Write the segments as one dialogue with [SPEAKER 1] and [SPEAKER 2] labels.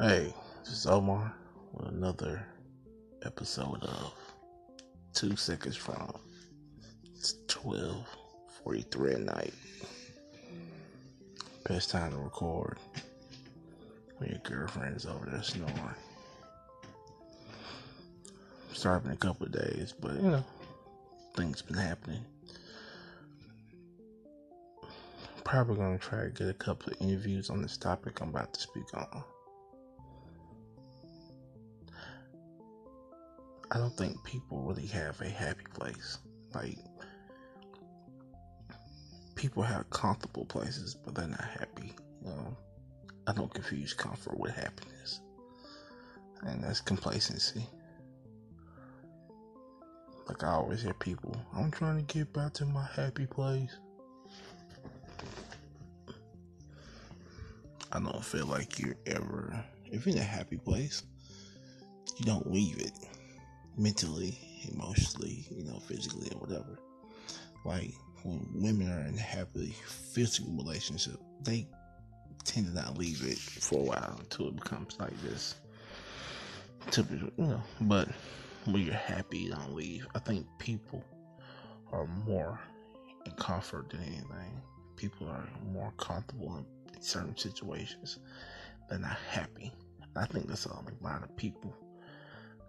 [SPEAKER 1] Hey, this is Omar with another episode of Two Seconds From. It's 12.43 at night. Best time to record when your girlfriend's over there snoring. Sorry, been a couple of days, but you know, things been happening. Probably gonna try to get a couple of interviews on this topic I'm about to speak on. I don't think people really have a happy place. Like, people have comfortable places, but they're not happy. Know, I don't confuse comfort with happiness, and that's complacency. Like I always hear people, I'm trying to get back to my happy place. I don't feel like you're ever, if you're in a happy place, you don't leave it mentally, emotionally, you know, physically or whatever. Like when women are in a happy physical relationship, they tend to not leave it for a while until it becomes like this. Typical, you know, but when you're happy, you don't leave. I think people are more in comfort than anything. People are more comfortable in certain situations. They're not happy. I think that's a lot of people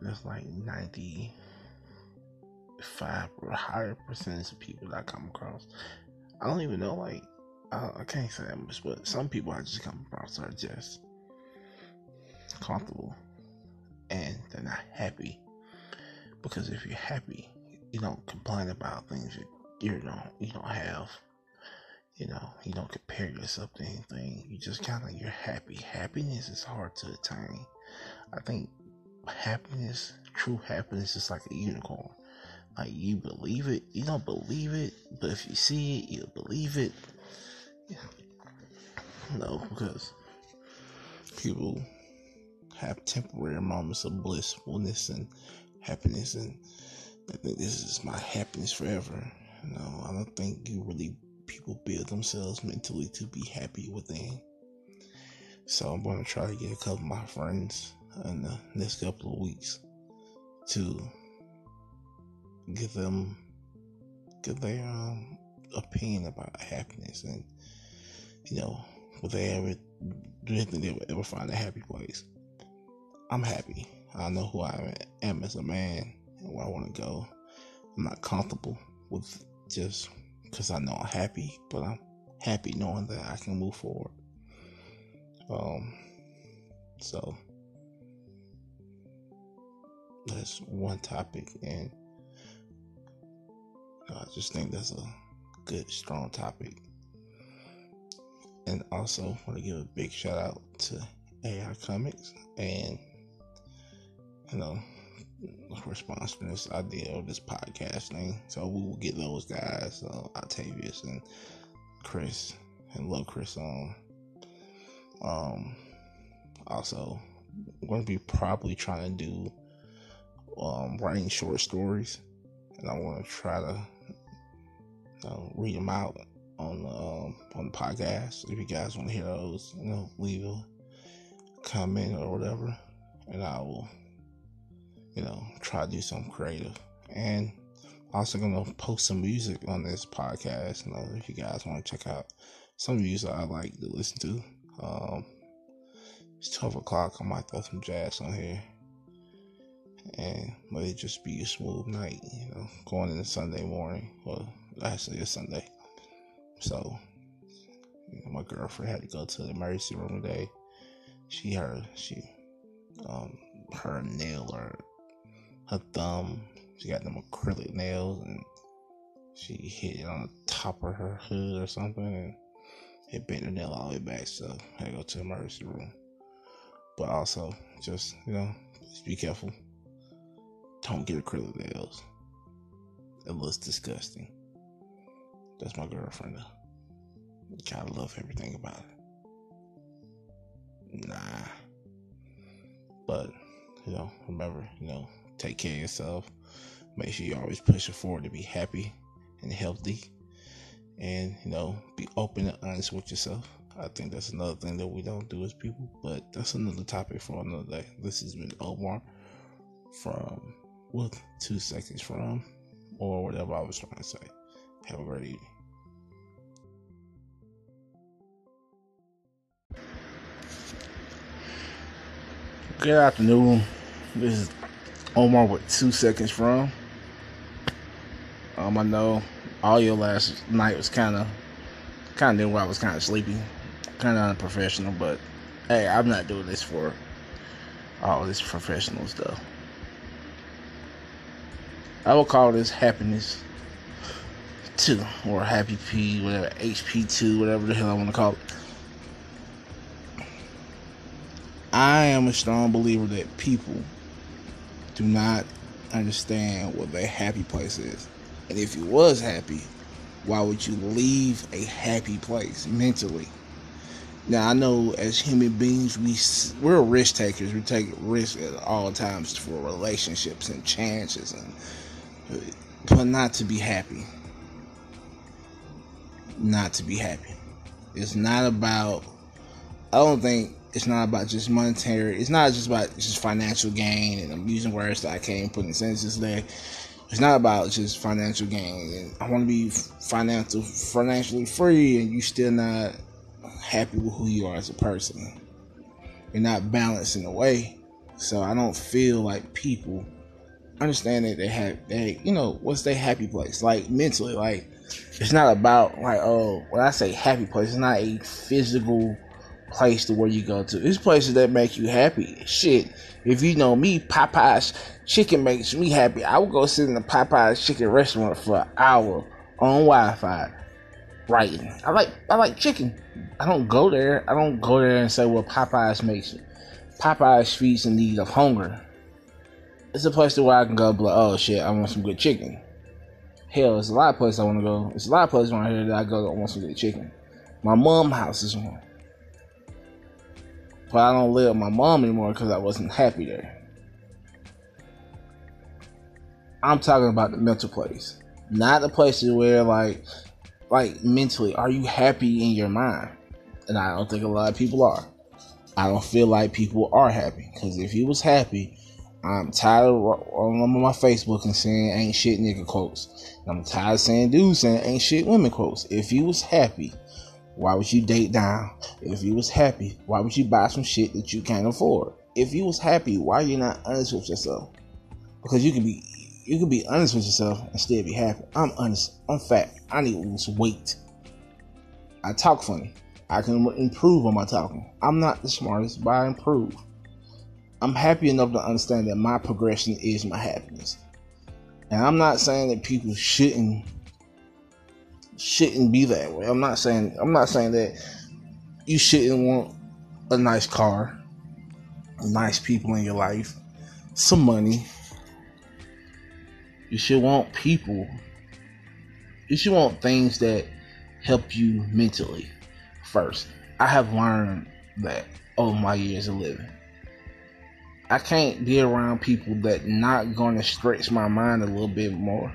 [SPEAKER 1] there's like 95 or higher percentage of people that I come across. I don't even know, like, I, I can't say that much, but some people I just come across are just comfortable and they're not happy. Because if you're happy, you don't complain about things you, you don't you don't have. You know, you don't compare yourself to anything. You just kind of you're happy. Happiness is hard to attain. I think happiness, true happiness is like a unicorn. Like you believe it, you don't believe it, but if you see it, you believe it. Yeah. No, because people have temporary moments of blissfulness and happiness, and they think this is my happiness forever. No, I don't think you really people build themselves mentally to be happy within. So I'm gonna try to get a couple of my friends in the next couple of weeks to give them give their um, opinion about happiness and you know would they ever do you think they would ever find a happy place. I'm happy. I know who i am as a man and where i want to go. I'm not comfortable with just because i know i'm happy but i'm happy knowing that i can move forward. Um so that's one topic, and I just think that's a good, strong topic. And also, want to give a big shout out to AI Comics and you know for sponsoring this idea of this podcast thing. So we will get those guys, uh, Octavius and Chris, and love Chris on. Um, also, to be probably trying to do um, writing short stories, and I want to try to uh, read them out on the um, on the podcast. If you guys want to hear those, you know, leave a comment or whatever, and I will, you know, try to do something creative. And I'm also gonna post some music on this podcast. You know, if you guys want to check out some music I like to listen to. Um, it's twelve o'clock. I might throw some jazz on here and let it just be a smooth night, you know, going into Sunday morning. Well, actually, it's Sunday. So, you know, my girlfriend had to go to the emergency room today. She heard she, um, her nail or her thumb. She got them acrylic nails, and she hit it on the top of her hood or something, and it bent her nail all the way back. So, I had to go to the emergency room. But also, just you know, just be careful don't get acrylic nails. It looks disgusting. That's my girlfriend though. Gotta love everything about it. Nah. But, you know, remember, you know, take care of yourself. Make sure you always push it forward to be happy and healthy. And, you know, be open and honest with yourself. I think that's another thing that we don't do as people, but that's another topic for another day. This has been Omar from with two seconds from or whatever I was trying to say. Have a great evening. Good afternoon. This is Omar with two seconds from. Um, I know all your last night was kind of, kind of where I was kind of sleepy, kind of unprofessional. But hey, I'm not doing this for all this professional stuff. I will call this happiness two or happy P, whatever HP two, whatever the hell I want to call it. I am a strong believer that people do not understand what their happy place is. And if you was happy, why would you leave a happy place mentally? Now I know as human beings we we're risk takers. We take risks at all times for relationships and chances and but not to be happy. Not to be happy. It's not about I don't think it's not about just monetary. It's not just about just financial gain. And I'm using words that I can't put in sentences there. It's not about just financial gain. And I want to be financial, financially free, and you still not happy with who you are as a person. You're not balanced in a way. So I don't feel like people understand that they have they you know what's their happy place like mentally like it's not about like oh when I say happy place it's not a physical place to where you go to. It's places that make you happy. Shit, if you know me, Popeye's chicken makes me happy. I would go sit in the Popeye's chicken restaurant for an hour on Wi-Fi writing. I like I like chicken. I don't go there. I don't go there and say well Popeyes makes me. Popeyes feeds the need of hunger. It's a place to where I can go, like, oh shit, I want some good chicken. Hell, it's a lot of places I want to go. It's a lot of places around here that I go. I want some good chicken. My mom house is one. But I don't live with my mom anymore because I wasn't happy there. I'm talking about the mental place, not the places where like, like mentally, are you happy in your mind? And I don't think a lot of people are. I don't feel like people are happy because if you was happy, I'm tired of on my Facebook and saying ain't shit nigga quotes. I'm tired of saying dudes saying ain't shit women quotes. If you was happy, why would you date down? If you was happy, why would you buy some shit that you can't afford? If you was happy, why you not honest with yourself? Because you can be you can be honest with yourself and still be happy. I'm honest. I'm fat. I need to lose weight. I talk funny. I can improve on my talking. I'm not the smartest, but I improve. I'm happy enough to understand that my progression is my happiness. And I'm not saying that people shouldn't shouldn't be that way. I'm not saying I'm not saying that you shouldn't want a nice car, nice people in your life, some money. You should want people. You should want things that help you mentally first. I have learned that over my years of living. I can't be around people that not to stretch my mind a little bit more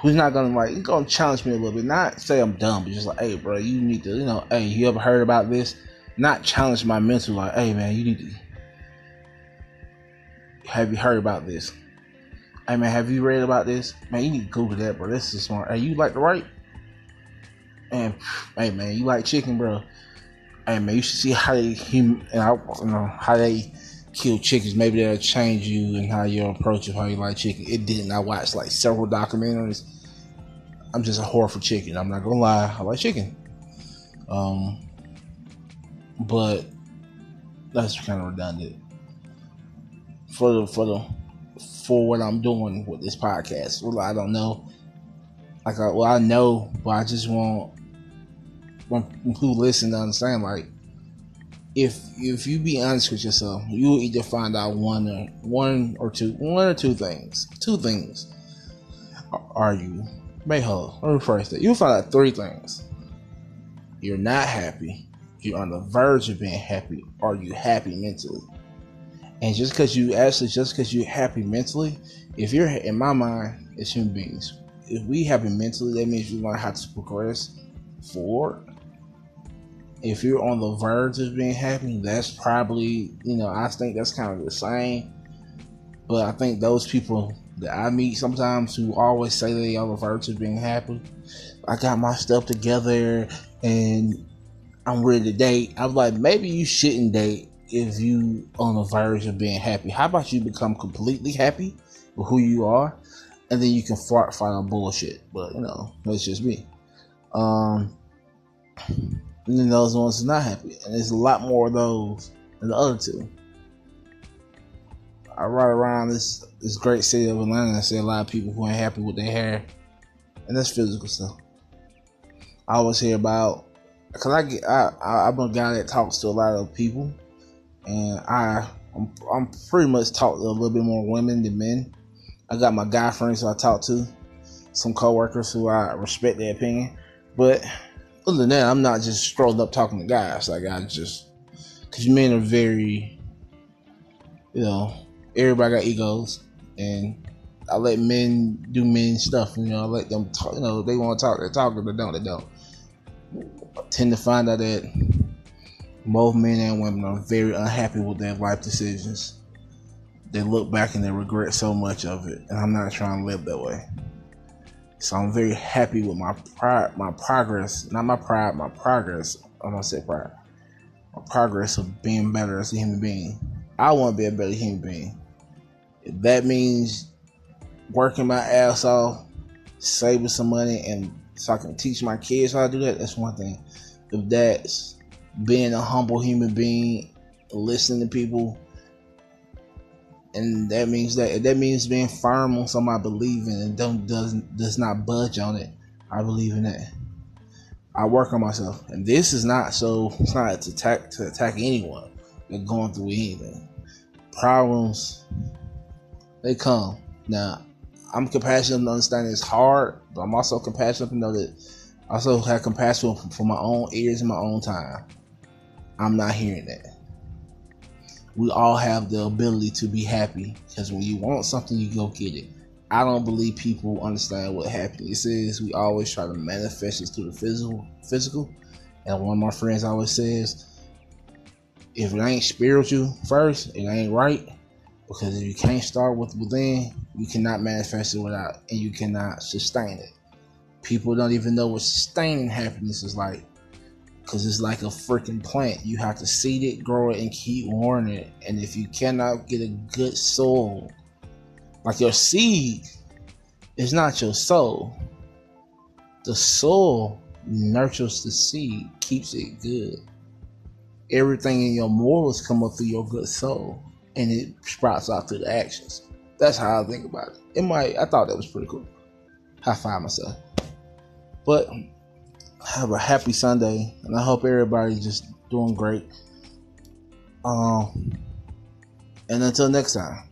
[SPEAKER 1] who's not gonna like he's gonna challenge me a little bit, not say I'm dumb, but just like, hey, bro, you need to, you know, hey, you ever heard about this? Not challenge my mental, like, hey, man, you need to. Have you heard about this? Hey, man, have you read about this? Man, you need to Google that, bro. This is smart. Hey, you like to write? And hey, man, you like chicken, bro? Hey, man, you should see how they hum, and I, you know, how they kill chickens, maybe that'll change you and how you approach it, how you like chicken. It didn't. I watched like several documentaries. I'm just a whore for chicken. I'm not gonna lie. I like chicken. Um, but that's kind of redundant. For the for the for what I'm doing with this podcast, well, I don't know. Like, I, well, I know, but I just want who listen to understand. Like, if if you be honest with yourself, you will either find out one or one or two one or two things. Two things. Are you may hold let me rephrase that. You'll find out three things. You're not happy. You're on the verge of being happy. Are you happy mentally? And just because you actually just because you're happy mentally, if you're in my mind, as human beings, if we happy mentally, that means we learn how to progress forward if you're on the verge of being happy, that's probably, you know, I think that's kind of the same. But I think those people that I meet sometimes who always say they are on the verge of being happy, I got my stuff together and I'm ready to date. I'm like, maybe you shouldn't date if you on the verge of being happy. How about you become completely happy with who you are, and then you can fart fight on bullshit. But you know, that's just me. Um, and then those ones are not happy, and there's a lot more of those than the other two. I ride around this this great city of Atlanta I see a lot of people who ain't happy with their hair, and that's physical stuff. I always hear about because I get I, I I'm a guy that talks to a lot of people, and I I'm, I'm pretty much talk to a little bit more women than men. I got my guy friends who I talk to, some coworkers who I respect their opinion, but other than that, I'm not just strolling up talking to guys. Like I just because men are very, you know, everybody got egos, and I let men do men stuff. You know, I let them talk. You know, they want to talk, they talk. If they don't, they don't. I tend to find out that both men and women are very unhappy with their life decisions. They look back and they regret so much of it, and I'm not trying to live that way. So I'm very happy with my pride, my progress, not my pride, my progress. I'm gonna say pride, my progress of being better as a human being. I want to be a better human being. If that means working my ass off, saving some money, and so I can teach my kids how to do that, that's one thing. If that's being a humble human being, listening to people, and that means that that means being firm on something I believe in and don't doesn't does not budge on it. I believe in that. I work on myself, and this is not so. It's not to attack to attack anyone that going through anything. Problems they come. Now, I'm compassionate to understand it's hard, but I'm also compassionate to know that I also have compassion for my own ears and my own time. I'm not hearing that. We all have the ability to be happy because when you want something, you go get it. I don't believe people understand what happiness is. We always try to manifest it through the physical. Physical, and one of my friends always says, "If it ain't spiritual first, it ain't right." Because if you can't start with within, you cannot manifest it without, and you cannot sustain it. People don't even know what sustaining happiness is like because it's like a freaking plant. You have to seed it, grow it, and keep watering it. And if you cannot get a good soul, like your seed is not your soul, the soul nurtures the seed, keeps it good. Everything in your morals come up through your good soul, and it sprouts out through the actions. That's how I think about it. It might. I thought that was pretty cool. High five myself. But have a happy Sunday, and I hope everybody's just doing great. Um, and until next time.